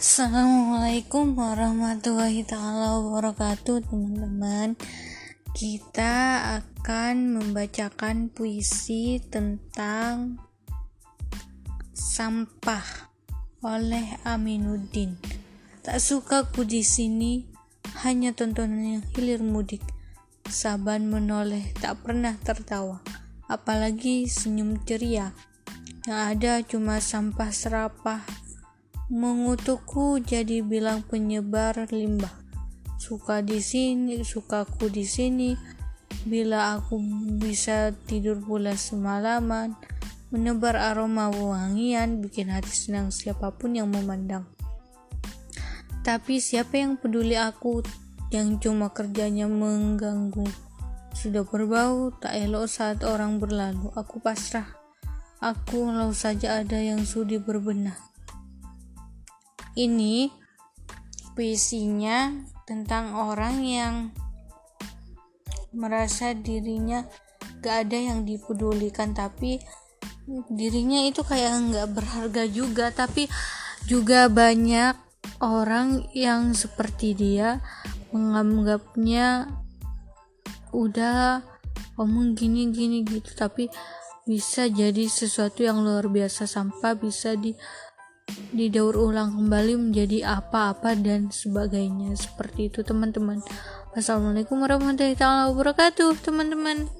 Assalamualaikum warahmatullahi taala wabarakatuh teman-teman. Kita akan membacakan puisi tentang sampah oleh Aminuddin. Tak suka ku di sini hanya tontonan yang hilir mudik. Saban menoleh tak pernah tertawa. Apalagi senyum ceria. Yang ada cuma sampah serapah mengutukku jadi bilang penyebar limbah. Suka di sini, sukaku di sini. Bila aku bisa tidur pula semalaman, menebar aroma wangian, bikin hati senang siapa pun yang memandang. Tapi siapa yang peduli aku yang cuma kerjanya mengganggu? Sudah berbau, tak elok saat orang berlalu. Aku pasrah. Aku lau saja ada yang sudi berbenah ini puisinya tentang orang yang merasa dirinya gak ada yang dipedulikan tapi dirinya itu kayak nggak berharga juga tapi juga banyak orang yang seperti dia menganggapnya udah omong gini gini gitu. Tapi bisa jadi sesuatu yang luar biasa sampah bisa di didaur ulang kembali menjadi apa-apa dan sebagainya. Seperti itu teman-teman. Wassalamualaikum warahmatullahi wabarakatuh teman-teman